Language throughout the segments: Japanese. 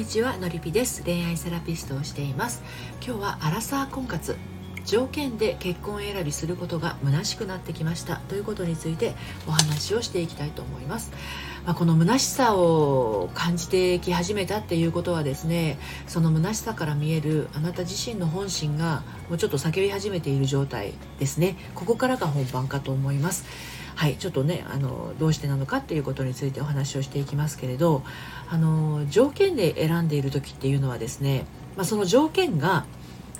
にちはのりぴです。恋愛セラピストをしています。今日はアラサー婚活。条件で結婚選びすることが虚しくなってきました。ということについてお話をしていきたいと思います、まあ、この虚しさを感じてき始めたっていうことはですねその虚しさから見えるあなた自身の本心がもうちょっと叫び始めている状態ですね。ここからが本番かと思います。はいちょっとねあのどうしてなのかっていうことについてお話をしていきますけれどあの条件で選んでいる時っていうのはですね、まあ、その条件が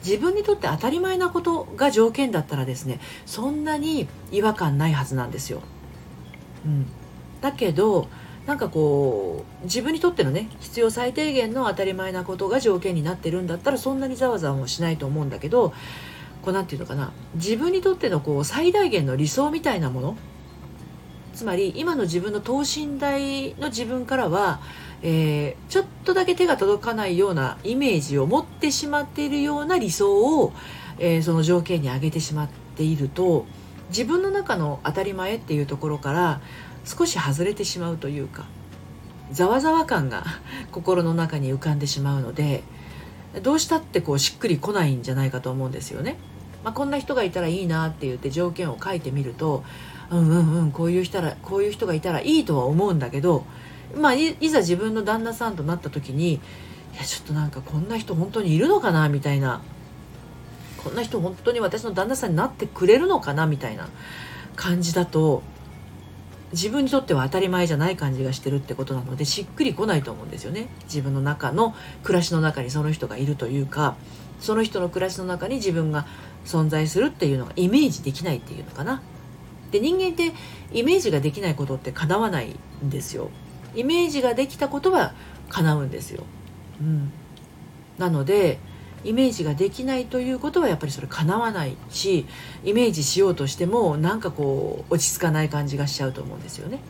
自分にとって当たり前なことが条件だったらですねそんなに違和感ないはずなんですよ。うん、だけどなんかこう自分にとってのね必要最低限の当たり前なことが条件になってるんだったらそんなにざわざわもしないと思うんだけどこうなんていうのかな自分にとってのこう最大限の理想みたいなものつまり今の自分の等身大の自分からはえー、ちょっとだけ手が届かないようなイメージを持ってしまっているような理想を、えー、その条件に挙げてしまっていると自分の中の当たり前っていうところから少し外れてしまうというかざわざわ感が 心の中に浮かんでしまうのでどうしたってこうしっくりこないんじゃないかと思うんですよね。まあ、こんな人がいたらいいなって言って条件を書いてみるとうんうんうんこういう人らこういう人がいたらいいとは思うんだけどまあ、いざ自分の旦那さんとなった時にいやちょっとなんかこんな人本当にいるのかなみたいなこんな人本当に私の旦那さんになってくれるのかなみたいな感じだと自分にとっては当たり前じゃない感じがしてるってことなのでしっくりこないと思うんですよね。自分の中の暮らしの中にその人がいるというかその人の暮らしの中に自分が存在するっていうのがイメージできないっていうのかな。で人間ってイメージができないことって叶わないんですよイメージができたことは叶うんですよ。うん、なのでイメージができないということはやっぱりそれ叶わないしイメージしようとしてもなんかこう落ち着かない感じがしちゃうと思うんですよね。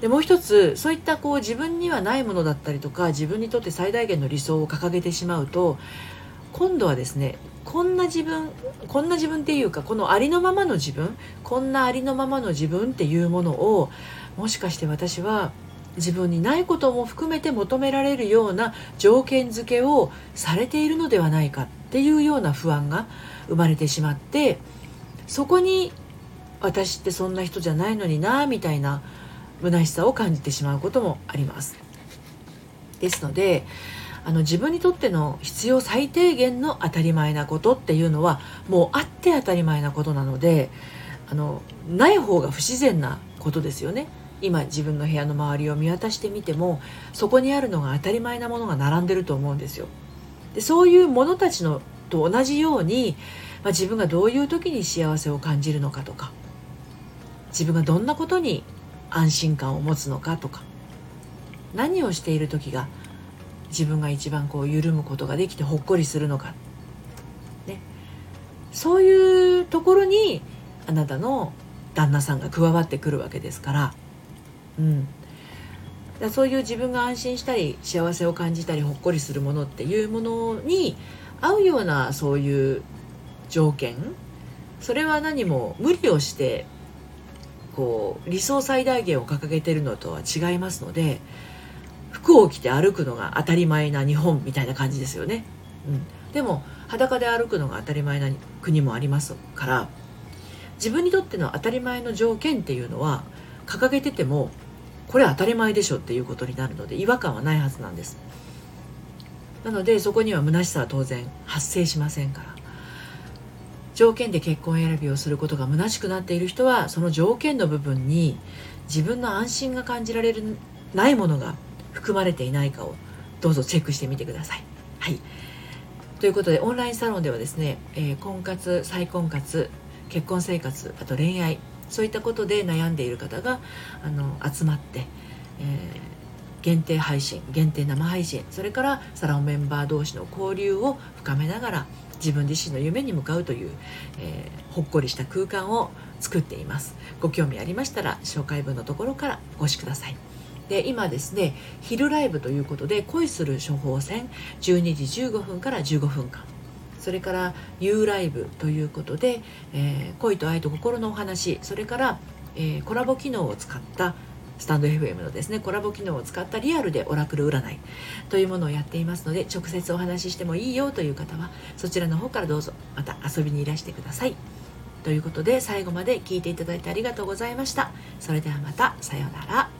でもう一つそういったこう自分にはないものだったりとか自分にとって最大限の理想を掲げてしまうと今度はですねこんな自分こんな自分っていうかこのありのままの自分こんなありのままの自分っていうものをもしかして私は自分にないことも含めて求められるような条件付けをされているのではないかっていうような不安が生まれてしまってそこに私ってそんな人じゃないのになみたいな虚しさを感じてしまうこともあります。ですのであの自分にとっての必要最低限の当たり前なことっていうのはもうあって当たり前なことなのであのない方が不自然なことですよね。今自分の部屋の周りを見渡してみてもそこにあるのが当たり前なものが並んでると思うんですよ。でそういうものたちのと同じように、まあ、自分がどういう時に幸せを感じるのかとか自分がどんなことに安心感を持つのかとか何をしている時が自分が一番こう緩むことができてほっこりするのか、ね、そういうところにあなたの旦那さんが加わってくるわけですから。うん、だそういう自分が安心したり幸せを感じたりほっこりするものっていうものに合うようなそういう条件。それは何も無理をしてこう理想最大限を掲げてるのとは違いますので服を着て歩くのが当たり前な日本みたいな感じですよね。うん、でも裸で歩くのが当たり前な国もありますから自分にとっての当たり前の条件っていうのは掲げててもこれ当たり前でしょっていうことになるので違和感はないはずなんです。なのでそこには虚しさは当然発生しませんから。条件で結婚選びをすることが虚しくなっている人はその条件の部分に自分の安心が感じられるないものが含まれていないかをどうぞチェックしてみてください。はい。ということでオンラインサロンではですね、えー、婚活再婚活結婚生活あと恋愛そういったことで悩んでいる方があの集まって、えー、限定配信限定生配信それからサロンメンバー同士の交流を深めながら自分自身の夢に向かうという、えー、ほっこりした空間を作っています。ご興味ありましたら紹介文のところからご視ください。で今ですね昼ライブということで恋する処方箋12時15分から15分間。それから U ライブということで、えー、恋と愛と心のお話。それから、えー、コラボ機能を使ったスタンド FM のですねコラボ機能を使ったリアルでオラクル占い。というものをやっていますので直接お話ししてもいいよという方はそちらの方からどうぞまた遊びにいらしてください。ということで最後まで聞いていただいてありがとうございました。それではまたさようなら。